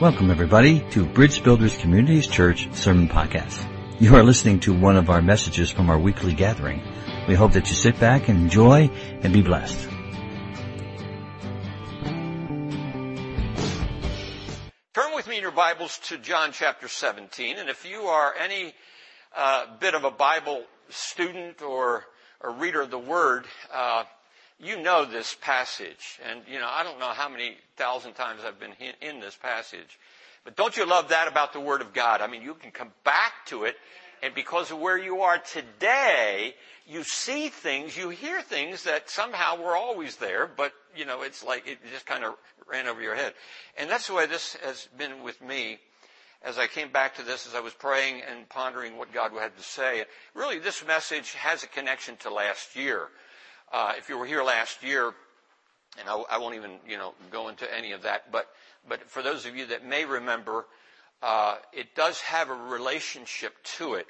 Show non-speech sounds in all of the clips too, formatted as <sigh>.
Welcome everybody to Bridge Builders Communities Church Sermon Podcast. You are listening to one of our messages from our weekly gathering. We hope that you sit back and enjoy and be blessed. Turn with me in your Bibles to John chapter 17, and if you are any uh, bit of a Bible student or a reader of the Word, uh, you know this passage. And, you know, I don't know how many thousand times I've been in this passage. But don't you love that about the Word of God? I mean, you can come back to it, and because of where you are today, you see things, you hear things that somehow were always there, but, you know, it's like it just kind of ran over your head. And that's the way this has been with me as I came back to this, as I was praying and pondering what God had to say. Really, this message has a connection to last year. Uh, if you were here last year, and I, won't even, you know, go into any of that, but, but for those of you that may remember, uh, it does have a relationship to it.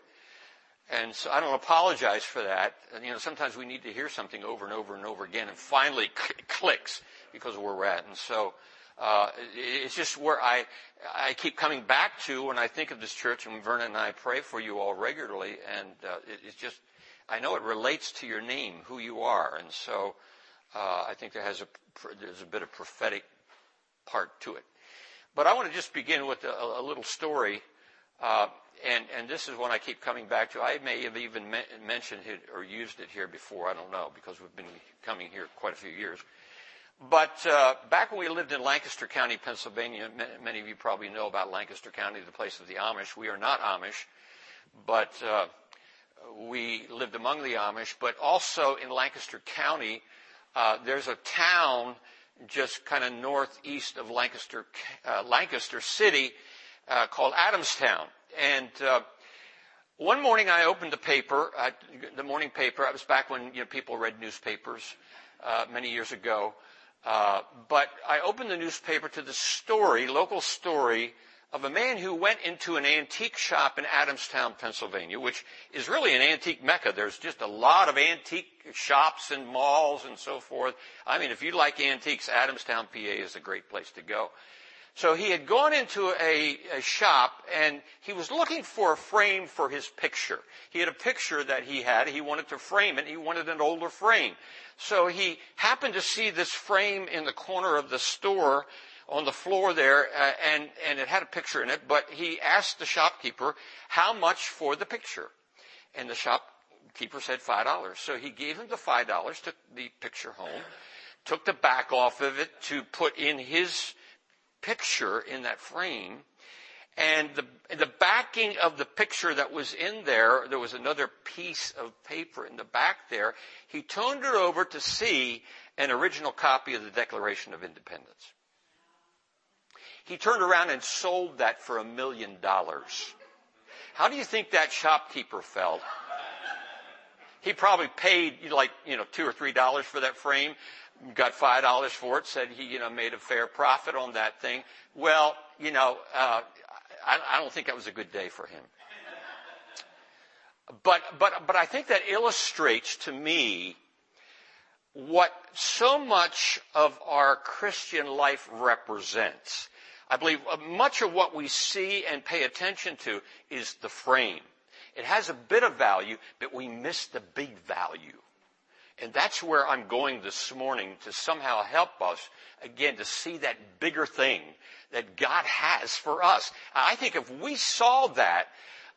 And so I don't apologize for that. You know, sometimes we need to hear something over and over and over again, and finally <laughs> it clicks because of where we're at. And so uh, it's just where I I keep coming back to when I think of this church, and Vernon and I pray for you all regularly, and it, it's just I know it relates to your name, who you are, and so uh, I think there has a there's a bit of prophetic part to it. But I want to just begin with a, a little story, uh, and and this is one I keep coming back to. I may have even me- mentioned it or used it here before. I don't know because we've been coming here quite a few years. But uh, back when we lived in Lancaster County, Pennsylvania, many of you probably know about Lancaster County, the place of the Amish. We are not Amish, but uh, we lived among the Amish, but also in Lancaster County, uh, there's a town just kind of northeast of Lancaster, uh, Lancaster City uh, called Adamstown. And uh, one morning I opened the paper, uh, the morning paper. I was back when you know, people read newspapers uh, many years ago. but I opened the newspaper to the story, local story of a man who went into an antique shop in Adamstown, Pennsylvania, which is really an antique mecca. There's just a lot of antique shops and malls and so forth. I mean, if you like antiques, Adamstown, PA is a great place to go. So he had gone into a, a, shop and he was looking for a frame for his picture. He had a picture that he had. He wanted to frame it. He wanted an older frame. So he happened to see this frame in the corner of the store on the floor there, uh, and, and it had a picture in it, but he asked the shopkeeper how much for the picture. And the shopkeeper said $5. So he gave him the $5, took the picture home, took the back off of it to put in his picture in that frame, and the, the backing of the picture that was in there, there was another piece of paper in the back there. He turned it over to see an original copy of the Declaration of Independence. He turned around and sold that for a million dollars. How do you think that shopkeeper felt? He probably paid like, you know, two or three dollars for that frame, got five dollars for it, said he, you know, made a fair profit on that thing. Well, you know, uh, I, I don't think that was a good day for him. But, but, but I think that illustrates to me what so much of our Christian life represents. I believe uh, much of what we see and pay attention to is the frame. It has a bit of value, but we miss the big value. And that's where I'm going this morning to somehow help us, again, to see that bigger thing that God has for us. I think if we saw that,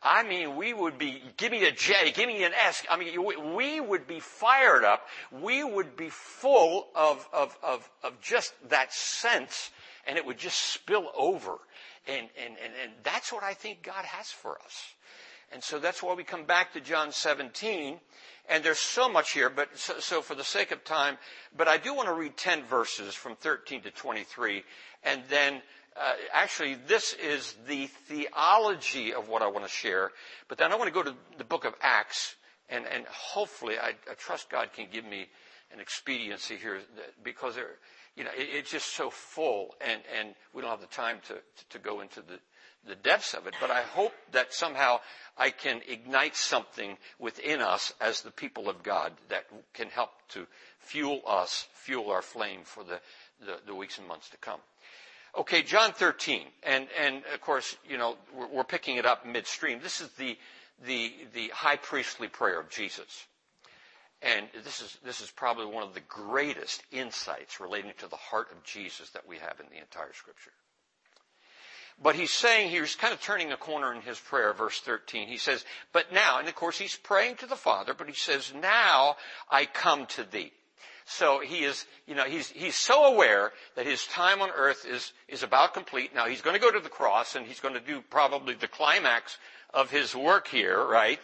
I mean, we would be, give me a J, give me an S. I mean, we would be fired up. We would be full of, of, of, of just that sense and it would just spill over. And, and, and, and that's what I think God has for us. And so that's why we come back to John 17. And there's so much here, but so, so, for the sake of time, but I do want to read 10 verses from 13 to 23. And then, uh, actually, this is the theology of what I want to share. But then I want to go to the book of Acts. And, and hopefully, I, I trust God can give me an expediency here because there, you know, it, it's just so full, and, and we don't have the time to, to go into the, the depths of it. But I hope that somehow I can ignite something within us as the people of God that can help to fuel us, fuel our flame for the, the, the weeks and months to come. Okay, John 13, and, and of course, you know, we're, we're picking it up midstream. This is the, the, the high priestly prayer of Jesus. And this is, this is probably one of the greatest insights relating to the heart of Jesus that we have in the entire scripture. But he's saying here, he's kind of turning a corner in his prayer, verse 13. He says, but now, and of course he's praying to the Father, but he says, now I come to thee. So he is, you know, he's, he's so aware that his time on earth is, is about complete. Now he's going to go to the cross and he's going to do probably the climax of his work here, right?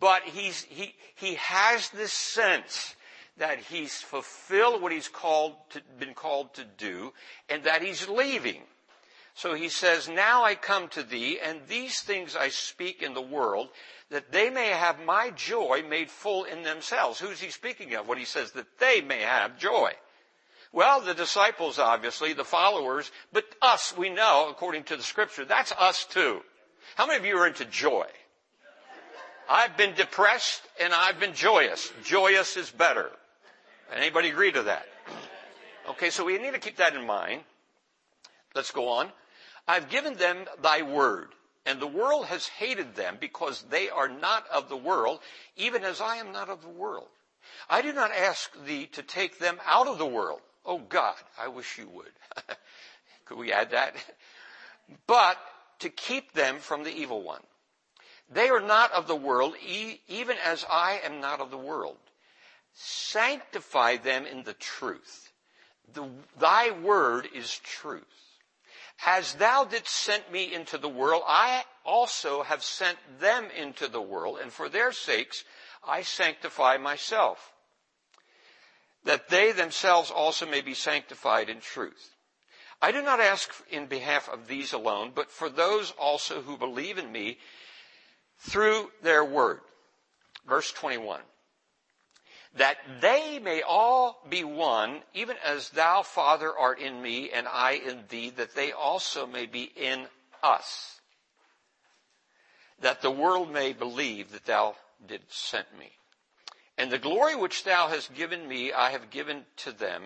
But he's, he, he has this sense that he's fulfilled what he's called to, been called to do and that he's leaving. So he says, now I come to thee and these things I speak in the world that they may have my joy made full in themselves. Who's he speaking of when he says that they may have joy? Well, the disciples obviously, the followers, but us, we know, according to the scripture, that's us too. How many of you are into joy? I've been depressed and I've been joyous. Joyous is better. Anybody agree to that? Okay, so we need to keep that in mind. Let's go on. I've given them thy word and the world has hated them because they are not of the world, even as I am not of the world. I do not ask thee to take them out of the world. Oh God, I wish you would. <laughs> Could we add that? <laughs> But to keep them from the evil one. They are not of the world, even as I am not of the world. Sanctify them in the truth. The, thy word is truth. As thou didst send me into the world, I also have sent them into the world, and for their sakes I sanctify myself, that they themselves also may be sanctified in truth. I do not ask in behalf of these alone, but for those also who believe in me through their word. Verse 21 that they may all be one, even as thou, Father, art in me and I in thee, that they also may be in us, that the world may believe that thou didst send me. And the glory which thou hast given me, I have given to them,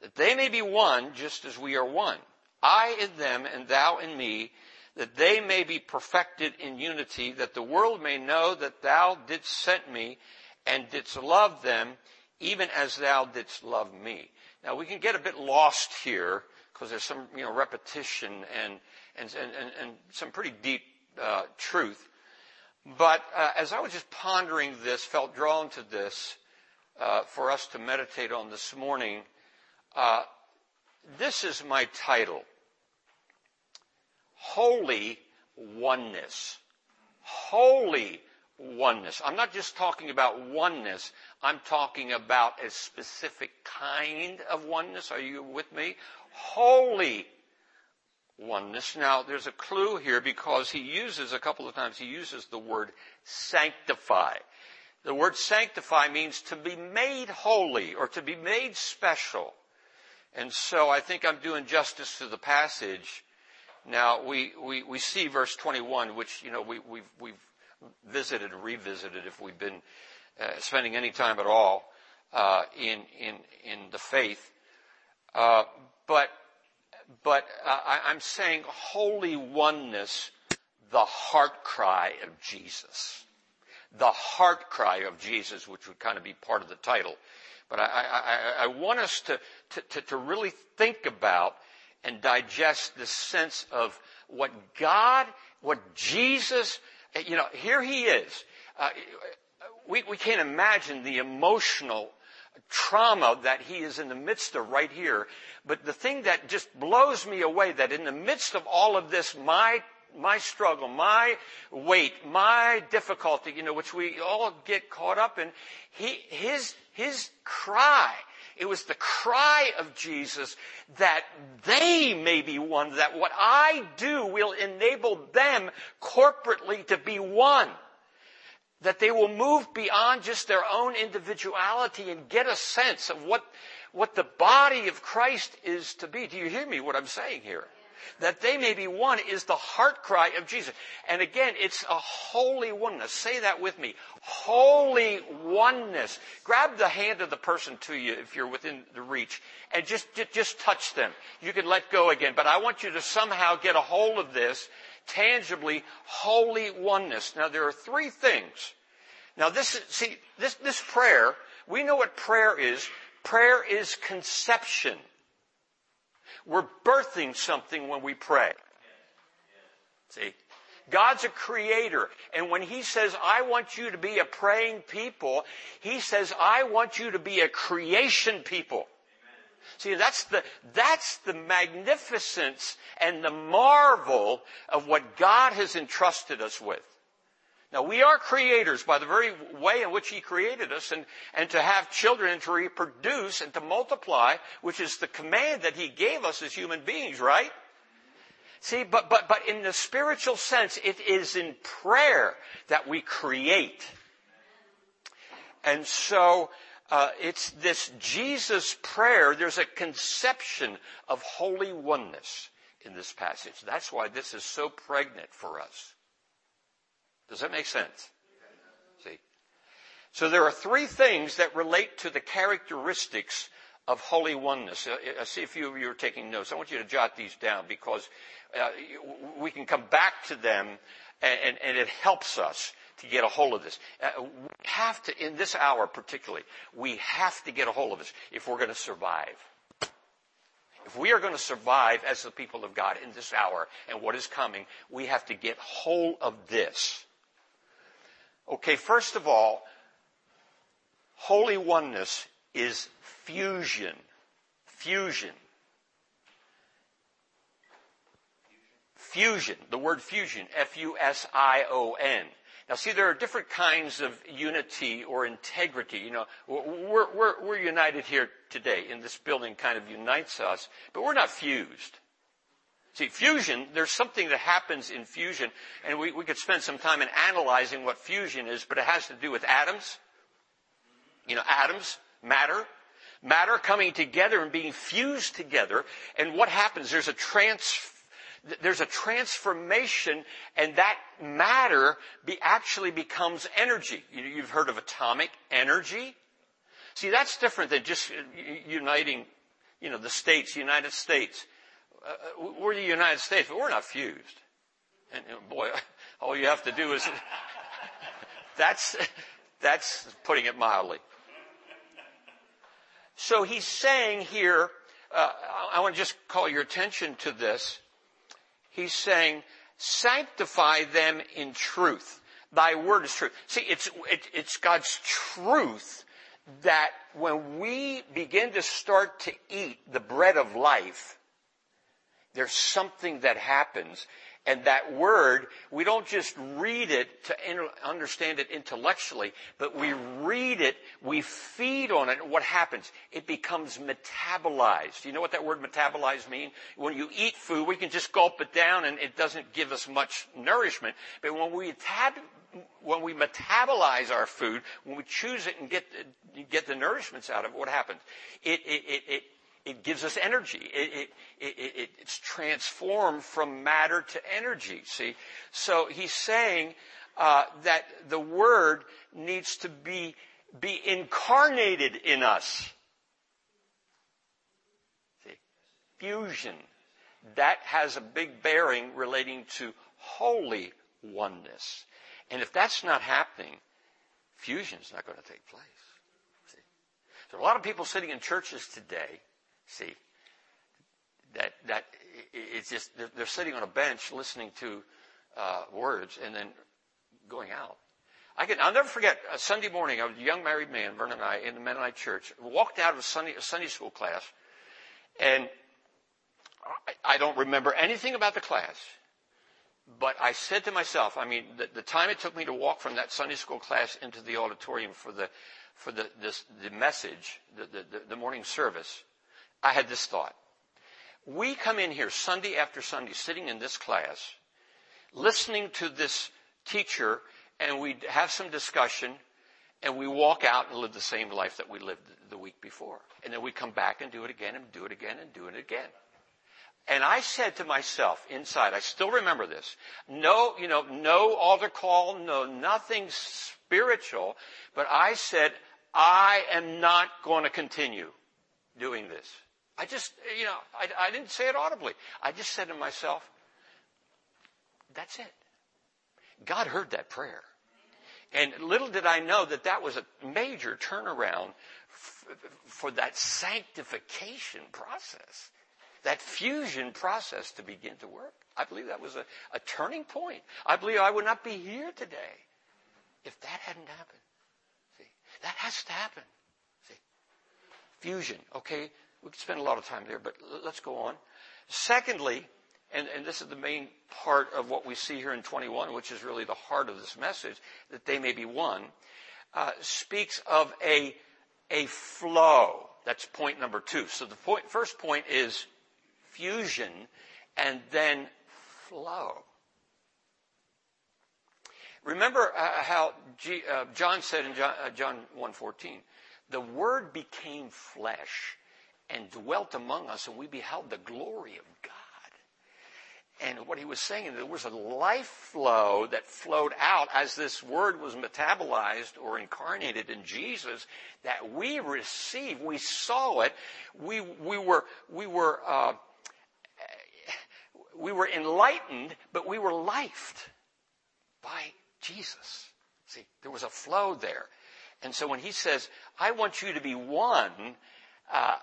that they may be one, just as we are one. I in them and thou in me, that they may be perfected in unity, that the world may know that thou didst send me and didst love them even as thou didst love me. Now we can get a bit lost here because there's some, you know, repetition and, and, and, and some pretty deep uh, truth. But uh, as I was just pondering this, felt drawn to this uh, for us to meditate on this morning, uh, this is my title. Holy Oneness. Holy oneness. I'm not just talking about oneness. I'm talking about a specific kind of oneness. Are you with me? Holy oneness. Now, there's a clue here because he uses, a couple of times, he uses the word sanctify. The word sanctify means to be made holy or to be made special. And so I think I'm doing justice to the passage. Now, we, we, we see verse 21, which, you know, we, we've, we've visited and revisited if we've been uh, spending any time at all uh, in in in the faith. Uh, but but uh, I, I'm saying holy oneness, the heart cry of Jesus, the heart cry of Jesus, which would kind of be part of the title. But I, I, I want us to, to, to really think about and digest the sense of what God, what Jesus you know, here he is. Uh, we, we can't imagine the emotional trauma that he is in the midst of right here. But the thing that just blows me away that in the midst of all of this, my my struggle, my weight, my difficulty, you know, which we all get caught up in, he, his, his cry it was the cry of Jesus that they may be one, that what I do will enable them corporately to be one. That they will move beyond just their own individuality and get a sense of what, what the body of Christ is to be. Do you hear me what I'm saying here? That they may be one is the heart cry of Jesus. And again, it's a holy oneness. Say that with me. Holy oneness. Grab the hand of the person to you if you're within the reach and just, just touch them. You can let go again, but I want you to somehow get a hold of this tangibly holy oneness. Now there are three things. Now this, is see, this, this prayer, we know what prayer is. Prayer is conception. We're birthing something when we pray. See? God's a creator. And when He says, I want you to be a praying people, He says, I want you to be a creation people. See, that's the, that's the magnificence and the marvel of what God has entrusted us with. Now we are creators by the very way in which He created us and, and to have children and to reproduce and to multiply, which is the command that He gave us as human beings, right? See, but, but, but in the spiritual sense, it is in prayer that we create. And so, uh, it's this Jesus prayer. There's a conception of holy oneness in this passage. That's why this is so pregnant for us. Does that make sense? See? So there are three things that relate to the characteristics of holy oneness. Uh, I see a few of you are taking notes. I want you to jot these down because uh, we can come back to them and, it helps us to get a hold of this. Uh, we have to, in this hour particularly, we have to get a hold of this if we're going to survive. If we are going to survive as the people of God in this hour and what is coming, we have to get hold of this. Okay, first of all, holy oneness is fusion. Fusion. Fusion. The word fusion. F-U-S-I-O-N. Now see, there are different kinds of unity or integrity. You know, we're, we're, we're united here today in this building kind of unites us, but we're not fused. See, fusion, there's something that happens in fusion, and we, we could spend some time in analyzing what fusion is, but it has to do with atoms. You know, atoms, matter, matter coming together and being fused together, and what happens? There's a trans, there's a transformation, and that matter be, actually becomes energy. You, you've heard of atomic energy? See, that's different than just uniting, you know, the states, United States uh, we're the United States, but we're not fused. And, and boy, <laughs> all you have to do is, <laughs> that's, that's putting it mildly. So he's saying here, uh, I want to just call your attention to this. He's saying, sanctify them in truth. Thy word is truth. See, it's, it, it's God's truth that when we begin to start to eat the bread of life, there's something that happens. And that word, we don't just read it to understand it intellectually, but we read it, we feed on it, and what happens? It becomes metabolized. You know what that word metabolize means? When you eat food, we can just gulp it down and it doesn't give us much nourishment. But when we tab, when we metabolize our food, when we choose it and get, get the nourishments out of it, what happens? It, it, it, it it gives us energy. It, it, it, it's transformed from matter to energy. See, so he's saying uh, that the word needs to be be incarnated in us. See, fusion that has a big bearing relating to holy oneness, and if that's not happening, fusion is not going to take place. See, there are a lot of people sitting in churches today See, that that it's just they're, they're sitting on a bench listening to uh, words and then going out. I can I'll never forget a Sunday morning. A young married man, Vernon and I, in the Mennonite church. Walked out of a Sunday a Sunday school class, and I, I don't remember anything about the class. But I said to myself, I mean, the, the time it took me to walk from that Sunday school class into the auditorium for the for the this, the message, the, the, the morning service, I had this thought. We come in here Sunday after Sunday, sitting in this class, listening to this teacher, and we have some discussion, and we walk out and live the same life that we lived the week before. And then we come back and do it again and do it again and do it again. And I said to myself inside, I still remember this, no, you know, no altar call, no, nothing spiritual, but I said, I am not going to continue doing this. I just, you know, I, I didn't say it audibly. I just said to myself, that's it. God heard that prayer. And little did I know that that was a major turnaround f- for that sanctification process, that fusion process to begin to work. I believe that was a, a turning point. I believe I would not be here today if that hadn't happened. See, that has to happen. See, fusion. Okay, we could spend a lot of time there, but let's go on. Secondly, and, and this is the main part of what we see here in 21, which is really the heart of this message, that they may be one, uh, speaks of a, a flow. That's point number two. So the point, first point is fusion and then flow. Remember uh, how G, uh, John said in John, uh, John 1.14, the Word became flesh and dwelt among us, and we beheld the glory of God. And what he was saying, there was a life flow that flowed out as this word was metabolized or incarnated in Jesus that we received. We saw it. We, we were, we were, uh, we were enlightened, but we were lifed by Jesus. See, there was a flow there. And so when he says, I want you to be one, uh,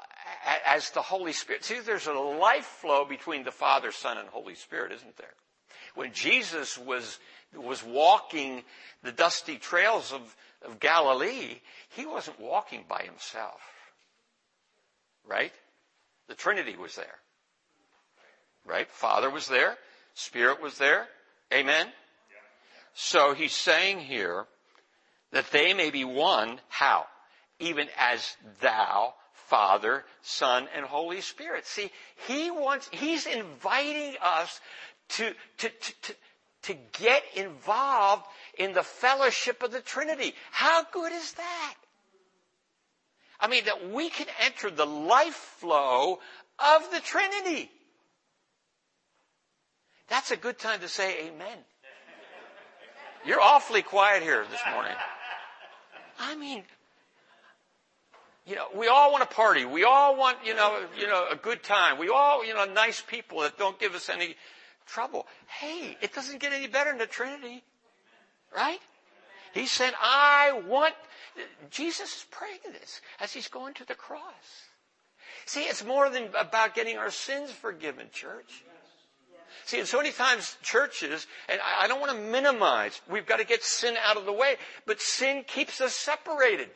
as the Holy Spirit. See, there's a life flow between the Father, Son, and Holy Spirit, isn't there? When Jesus was, was walking the dusty trails of, of Galilee, he wasn't walking by himself. Right? The Trinity was there. Right? Father was there. Spirit was there. Amen? So he's saying here that they may be one. How? Even as thou Father, Son, and Holy Spirit. See, He wants, He's inviting us to, to, to, to, to get involved in the fellowship of the Trinity. How good is that? I mean, that we can enter the life flow of the Trinity. That's a good time to say amen. You're awfully quiet here this morning. I mean, you know, we all want to party. We all want, you know, you know, a good time. We all, you know, nice people that don't give us any trouble. Hey, it doesn't get any better in the Trinity. Right? He said, I want, Jesus is praying this as he's going to the cross. See, it's more than about getting our sins forgiven, church. See, and so many times churches, and I don't want to minimize, we've got to get sin out of the way, but sin keeps us separated.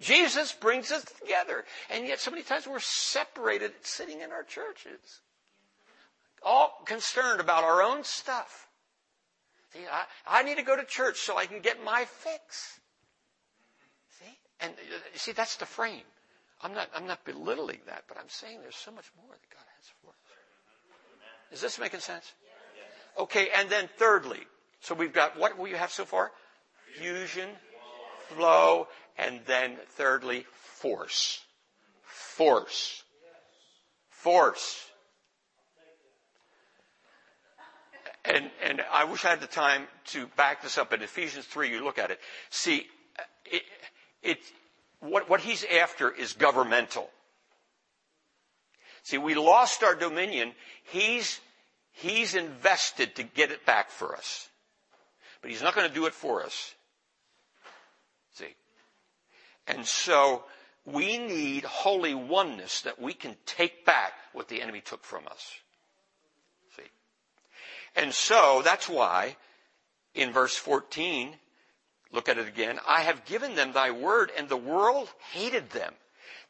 Jesus brings us together. And yet so many times we're separated sitting in our churches. All concerned about our own stuff. See, I, I need to go to church so I can get my fix. See? And uh, see, that's the frame. I'm not, I'm not belittling that, but I'm saying there's so much more that God has for us. Is this making sense? Okay, and then thirdly, so we've got, what will you have so far? Fusion, flow, and then thirdly, force. Force. Force. And, and I wish I had the time to back this up. In Ephesians 3, you look at it. See, uh, it, it, what, what he's after is governmental. See, we lost our dominion. He's, he's invested to get it back for us. But he's not going to do it for us. And so we need holy oneness that we can take back what the enemy took from us. See? And so that's why in verse 14, look at it again, I have given them thy word and the world hated them.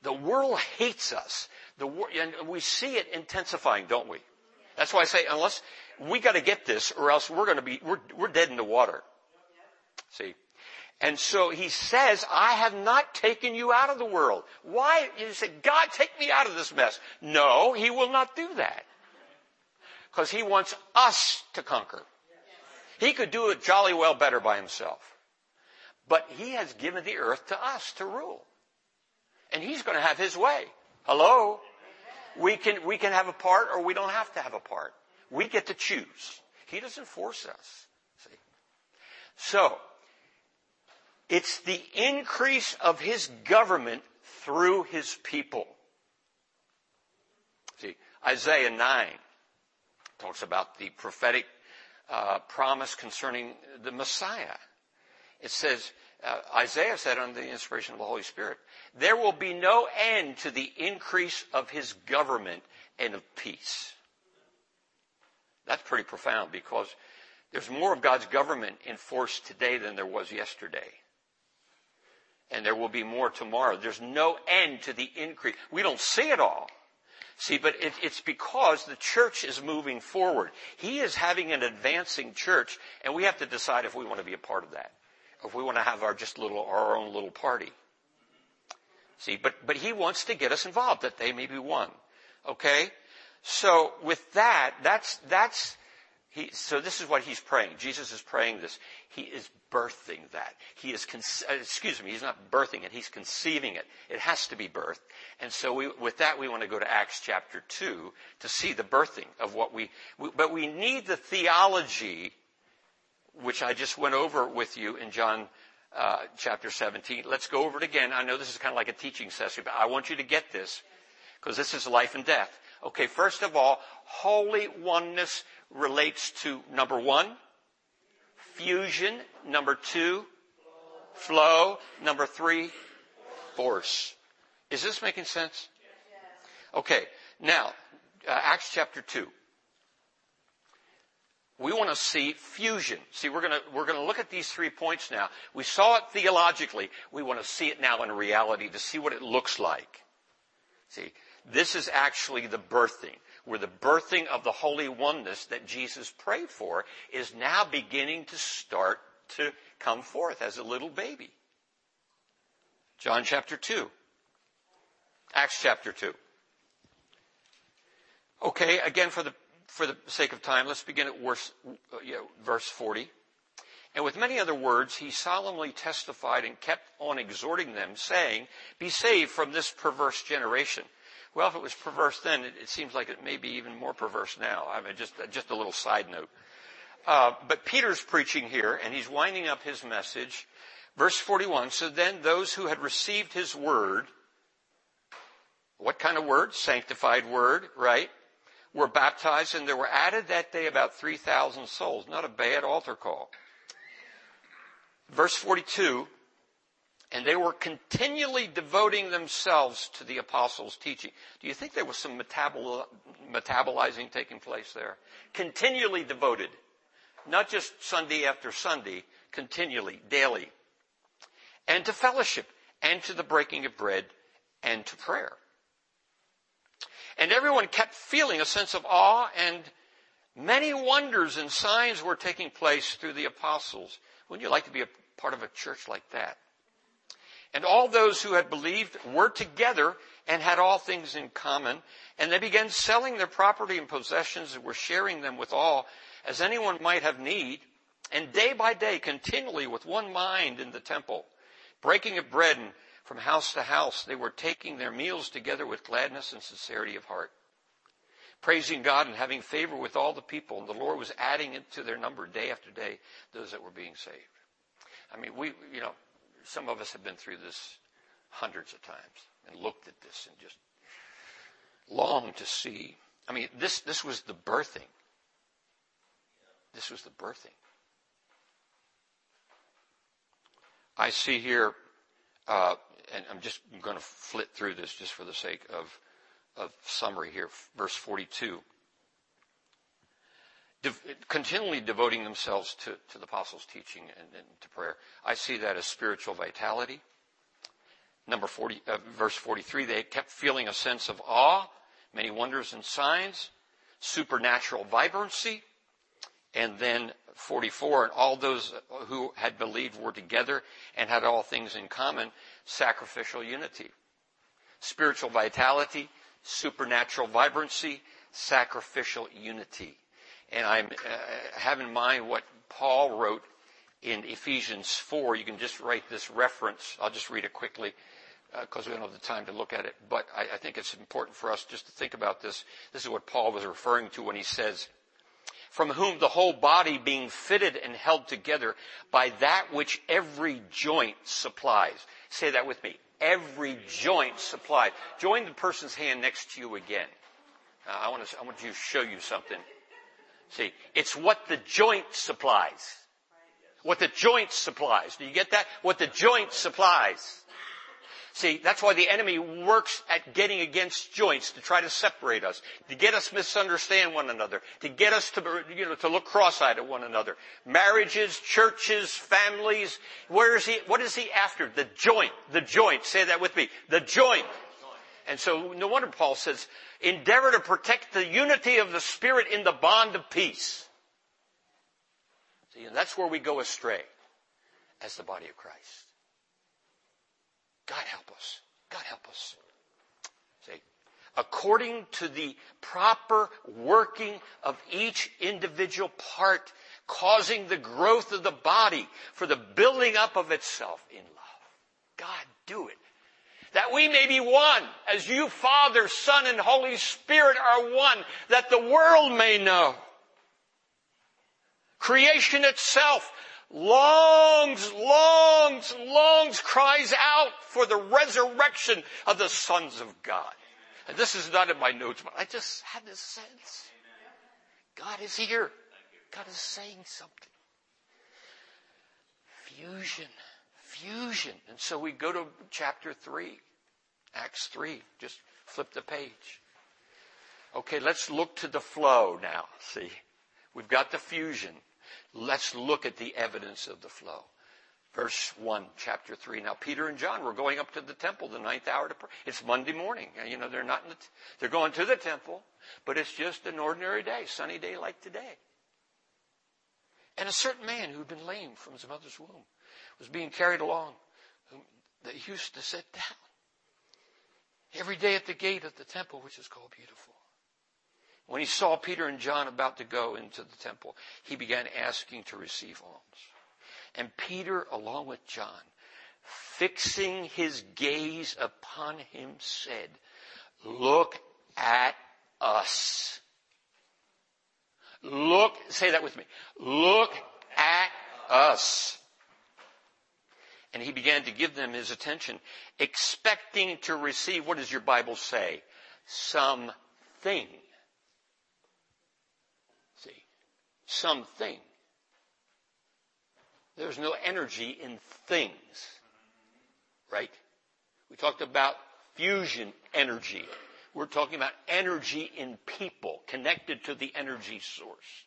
The world hates us. The wor- and we see it intensifying, don't we? That's why I say unless we got to get this or else we're going to be, we're, we're dead in the water. See? And so he says, I have not taken you out of the world. Why? You say, God, take me out of this mess. No, he will not do that. Because he wants us to conquer. He could do it jolly well better by himself. But he has given the earth to us to rule. And he's going to have his way. Hello? We can, we can have a part or we don't have to have a part. We get to choose. He doesn't force us. See? So, it's the increase of His government through His people. See, Isaiah 9 talks about the prophetic uh, promise concerning the Messiah. It says, uh, Isaiah said under the inspiration of the Holy Spirit, there will be no end to the increase of his government and of peace. That's pretty profound because there's more of God's government in force today than there was yesterday. And there will be more tomorrow. There's no end to the increase. We don't see it all. See, but it, it's because the church is moving forward. He is having an advancing church, and we have to decide if we want to be a part of that if we want to have our just little, our own little party. See, but, but he wants to get us involved that they may be one. Okay? So with that, that's, that's, he, so this is what he's praying. Jesus is praying this. He is birthing that. He is, uh, excuse me, he's not birthing it, he's conceiving it. It has to be birthed. And so we, with that, we want to go to Acts chapter 2 to see the birthing of what we, we but we need the theology which I just went over with you in John uh, chapter 17. Let's go over it again. I know this is kind of like a teaching session, but I want you to get this because this is life and death. Okay, first of all, holy oneness relates to number one, fusion. Number two, flow. Number three, force. Is this making sense? Okay, now, uh, Acts chapter 2 we want to see fusion. See, we're going to, we're going to look at these three points now. We saw it theologically. We want to see it now in reality to see what it looks like. See, this is actually the birthing, where the birthing of the holy oneness that Jesus prayed for is now beginning to start to come forth as a little baby. John chapter 2. Acts chapter 2. Okay, again for the for the sake of time, let's begin at verse, you know, verse 40. And with many other words, he solemnly testified and kept on exhorting them, saying, Be saved from this perverse generation. Well, if it was perverse then, it, it seems like it may be even more perverse now. I mean, just, just a little side note. Uh, but Peter's preaching here, and he's winding up his message. Verse 41, so then those who had received his word, what kind of word? Sanctified word, right? were baptized, and there were added that day about 3,000 souls. Not a bad altar call. Verse 42, and they were continually devoting themselves to the apostles' teaching. Do you think there was some metabol- metabolizing taking place there? Continually devoted. Not just Sunday after Sunday, continually, daily. And to fellowship, and to the breaking of bread, and to prayer. And everyone kept feeling a sense of awe and many wonders and signs were taking place through the apostles. Wouldn't you like to be a part of a church like that? And all those who had believed were together and had all things in common. And they began selling their property and possessions and were sharing them with all as anyone might have need. And day by day, continually with one mind in the temple, breaking of bread and from house to house, they were taking their meals together with gladness and sincerity of heart, praising God and having favor with all the people. And the Lord was adding to their number day after day, those that were being saved. I mean, we, you know, some of us have been through this hundreds of times and looked at this and just longed to see. I mean, this, this was the birthing. This was the birthing. I see here uh, and I'm just going to flit through this just for the sake of, of summary here. Verse 42. Continually devoting themselves to, to the apostles' teaching and, and, to prayer. I see that as spiritual vitality. Number 40, uh, verse 43, they kept feeling a sense of awe, many wonders and signs, supernatural vibrancy, and then 44, and all those who had believed were together and had all things in common, sacrificial unity. Spiritual vitality, supernatural vibrancy, sacrificial unity. And I uh, have in mind what Paul wrote in Ephesians 4. You can just write this reference. I'll just read it quickly. because uh, we don't have the time to look at it. But I, I think it's important for us just to think about this. This is what Paul was referring to when he says, from whom the whole body being fitted and held together by that which every joint supplies. Say that with me. Every joint supplies. Join the person's hand next to you again. Uh, I want to, I want to show you something. See, it's what the joint supplies. What the joint supplies. Do you get that? What the joint supplies. See, that's why the enemy works at getting against joints to try to separate us, to get us misunderstand one another, to get us to, you know, to look cross-eyed at one another. Marriages, churches, families. Where is he? What is he after? The joint. The joint. Say that with me. The joint. And so no wonder Paul says, endeavor to protect the unity of the Spirit in the bond of peace. See, and that's where we go astray as the body of Christ. God help us. God help us. See, according to the proper working of each individual part, causing the growth of the body for the building up of itself in love. God, do it. That we may be one, as you, Father, Son, and Holy Spirit are one, that the world may know. Creation itself longs, longs, longs, cries out for the resurrection of the sons of God. And this is not in my notes, but I just had this sense. God is here. God is saying something. Fusion. Fusion. And so we go to chapter 3. Acts 3. Just flip the page. Okay, let's look to the flow now. See? We've got the fusion. Let's look at the evidence of the flow. Verse 1, chapter 3. Now, Peter and John were going up to the temple the ninth hour to pray. It's Monday morning. You know, they're not the, t- they're going to the temple, but it's just an ordinary day, sunny day like today. And a certain man who'd been lame from his mother's womb was being carried along, they used to sit down every day at the gate of the temple, which is called Beautiful. When he saw Peter and John about to go into the temple, he began asking to receive alms. And Peter, along with John, fixing his gaze upon him, said, Look at us. Look, say that with me. Look at us. And he began to give them his attention, expecting to receive, what does your Bible say? Something See, something. There's no energy in things. Right? We talked about fusion energy. We're talking about energy in people connected to the energy source.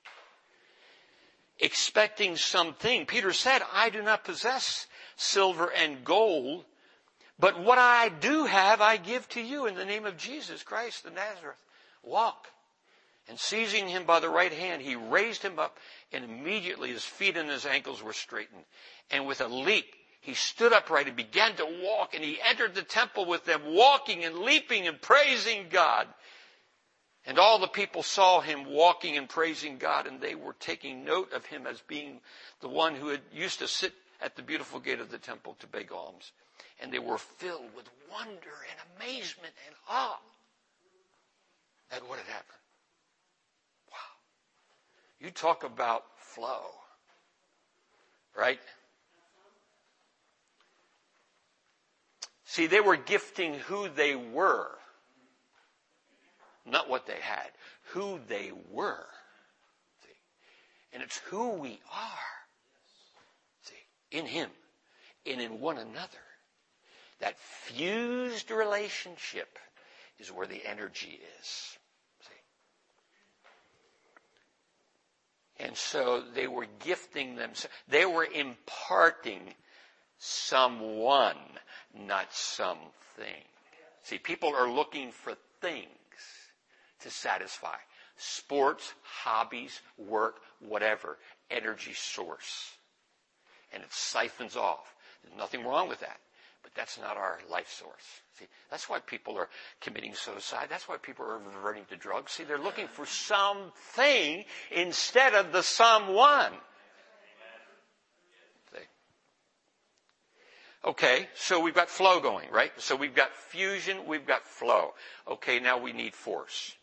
Expecting something. Peter said, I do not possess silver and gold, but what I do have I give to you in the name of Jesus Christ the Nazareth. Walk. And seizing him by the right hand, he raised him up, and immediately his feet and his ankles were straightened. And with a leap, he stood upright and began to walk, and he entered the temple with them, walking and leaping and praising God. And all the people saw him walking and praising God, and they were taking note of him as being the one who had used to sit at the beautiful gate of the temple to beg alms. And they were filled with wonder and amazement and awe at what had happened. Wow. You talk about flow, right? See, they were gifting who they were, not what they had, who they were. See? And it's who we are. In Him and in one another. That fused relationship is where the energy is. See? And so they were gifting them. They were imparting someone, not something. See, people are looking for things to satisfy. Sports, hobbies, work, whatever. Energy source. And it siphons off. There's nothing wrong with that. But that's not our life source. See, that's why people are committing suicide. That's why people are reverting to drugs. See, they're looking for something instead of the someone. Okay, so we've got flow going, right? So we've got fusion, we've got flow. Okay, now we need force.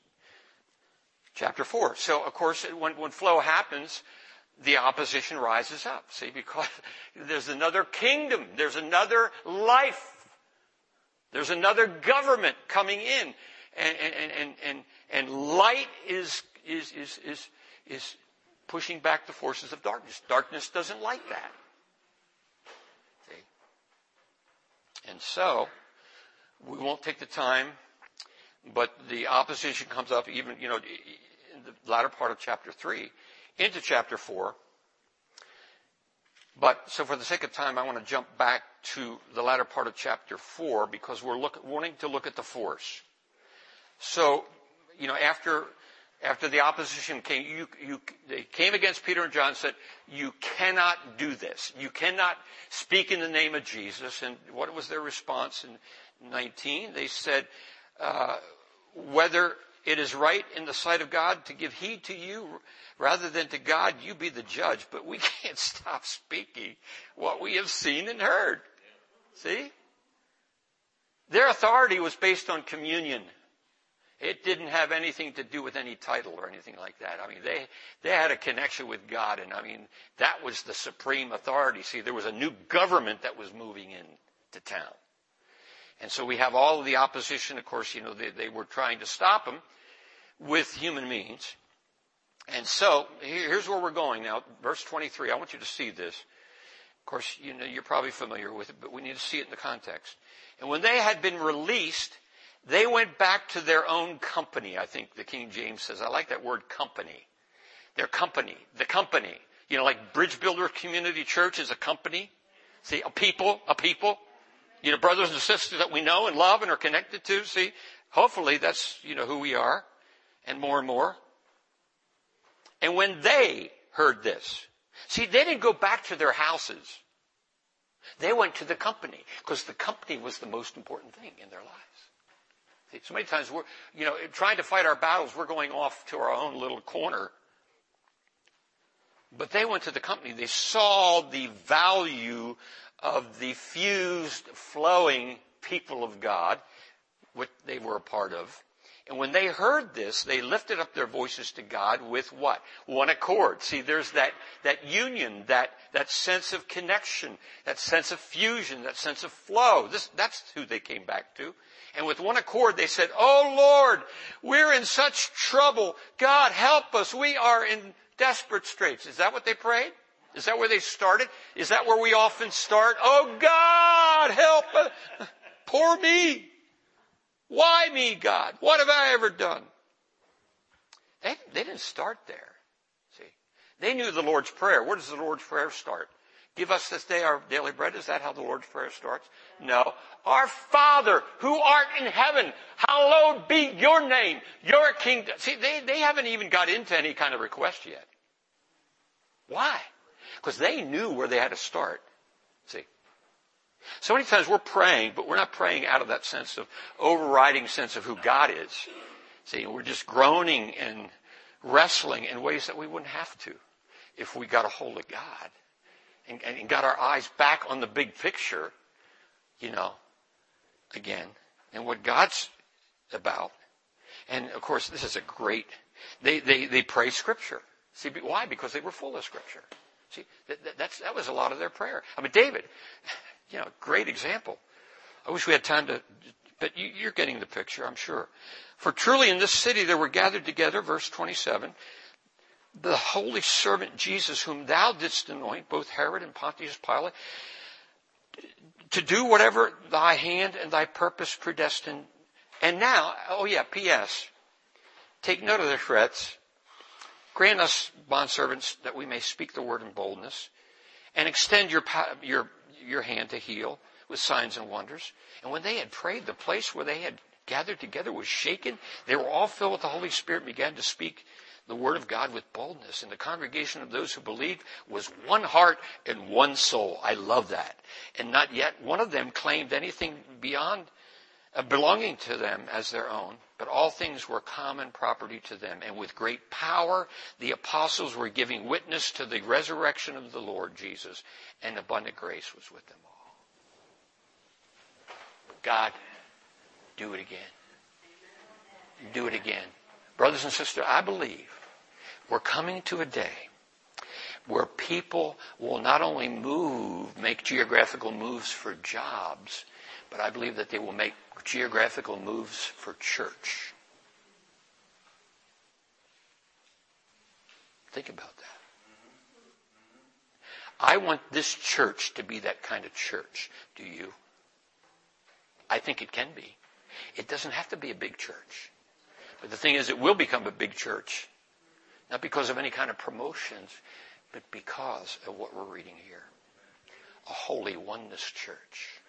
Chapter 4. So, of course, when, when flow happens, the opposition rises up. See, because <laughs> there's another kingdom, there's another life, there's another government coming in, and and and and, and light is is is is is pushing back the forces of darkness. Darkness doesn't like that. See, and so we won't take the time, but the opposition comes up even you know in the latter part of chapter three into chapter 4. But, so for the sake of time, I want to jump back to the latter part of chapter 4 because we're look, wanting to look at the force. So, you know, after, after the opposition came, you, you, they came against Peter and John said, you cannot do this. You cannot speak in the name of Jesus. And what was their response in 19? They said, uh, whether it is right in the sight of God to give heed to you rather than to God, you be the judge. But we <laughs> can't stop speaking what we have seen and heard. See? Their authority was based on communion. It didn't have anything to do with any title or anything like that. I mean, they, they had a connection with God and I mean, that was the supreme authority. See, there was a new government that was moving into town. And so we have all of the opposition. Of course, you know, they, they were trying to stop him with human means. And so, here's where we're going now. Verse 23. I want you to see this. Of course, you know, you're probably familiar with it, but we need to see it in the context. And when they had been released, they went back to their own company. I think the King James says. I like that word company. Their company. The company. You know, like Bridge Builder Community Church is a company. See, a people, a people. You know, brothers and sisters that we know and love and are connected to. See, hopefully that's, you know, who we are. And more and more. And when they heard this, see, they didn't go back to their houses. They went to the company because the company was the most important thing in their lives. See, so many times we're, you know, trying to fight our battles, we're going off to our own little corner. But they went to the company. They saw the value of the fused, flowing people of God, what they were a part of. And when they heard this, they lifted up their voices to God with what? One accord. See, there's that, that union, that, that sense of connection, that sense of fusion, that sense of flow. This, that's who they came back to. And with one accord, they said, Oh Lord, we're in such trouble. God, help us. We are in desperate straits. Is that what they prayed? Is that where they started? Is that where we often start? Oh God, help. Poor me. Why me, God? What have I ever done? They, they didn't start there. See, they knew the Lord's Prayer. Where does the Lord's Prayer start? Give us this day our daily bread. Is that how the Lord's Prayer starts? No. Our Father who art in heaven, hallowed be your name, your kingdom. See, they, they haven't even got into any kind of request yet. Why? Because they knew where they had to start. See, so many times we're praying, but we're not praying out of that sense of overriding sense of who God is. See, we're just groaning and wrestling in ways that we wouldn't have to if we got a hold of God and, and got our eyes back on the big picture, you know, again, and what God's about. And of course, this is a great, they, they, they pray scripture. See, why? Because they were full of scripture. See, that, that's, that was a lot of their prayer. I mean, David, <laughs> you know, great example. I wish we had time to, but you, are getting the picture, I'm sure. For truly in this city there were gathered together, verse 27, the holy servant Jesus, whom thou didst anoint, both Herod and Pontius Pilate, to do whatever thy hand and thy purpose predestined. And now, oh yeah, P.S. Take note of the threats. Grant us, bondservants, that we may speak the word in boldness, and extend your, your your hand to heal with signs and wonders. And when they had prayed, the place where they had gathered together was shaken. They were all filled with the Holy Spirit and began to speak the word of God with boldness. And the congregation of those who believed was one heart and one soul. I love that. And not yet one of them claimed anything beyond uh, belonging to them as their own, but all things were common property to them. And with great power, the apostles were giving witness to the resurrection of the Lord Jesus, and abundant grace was with them all. God, do it again. Do it again. Brothers and sisters, I believe we're coming to a day where people will not only move, make geographical moves for jobs, but I believe that they will make geographical moves for church. Think about that. I want this church to be that kind of church. Do you? I think it can be. It doesn't have to be a big church. But the thing is, it will become a big church. Not because of any kind of promotions, but because of what we're reading here. A holy oneness church.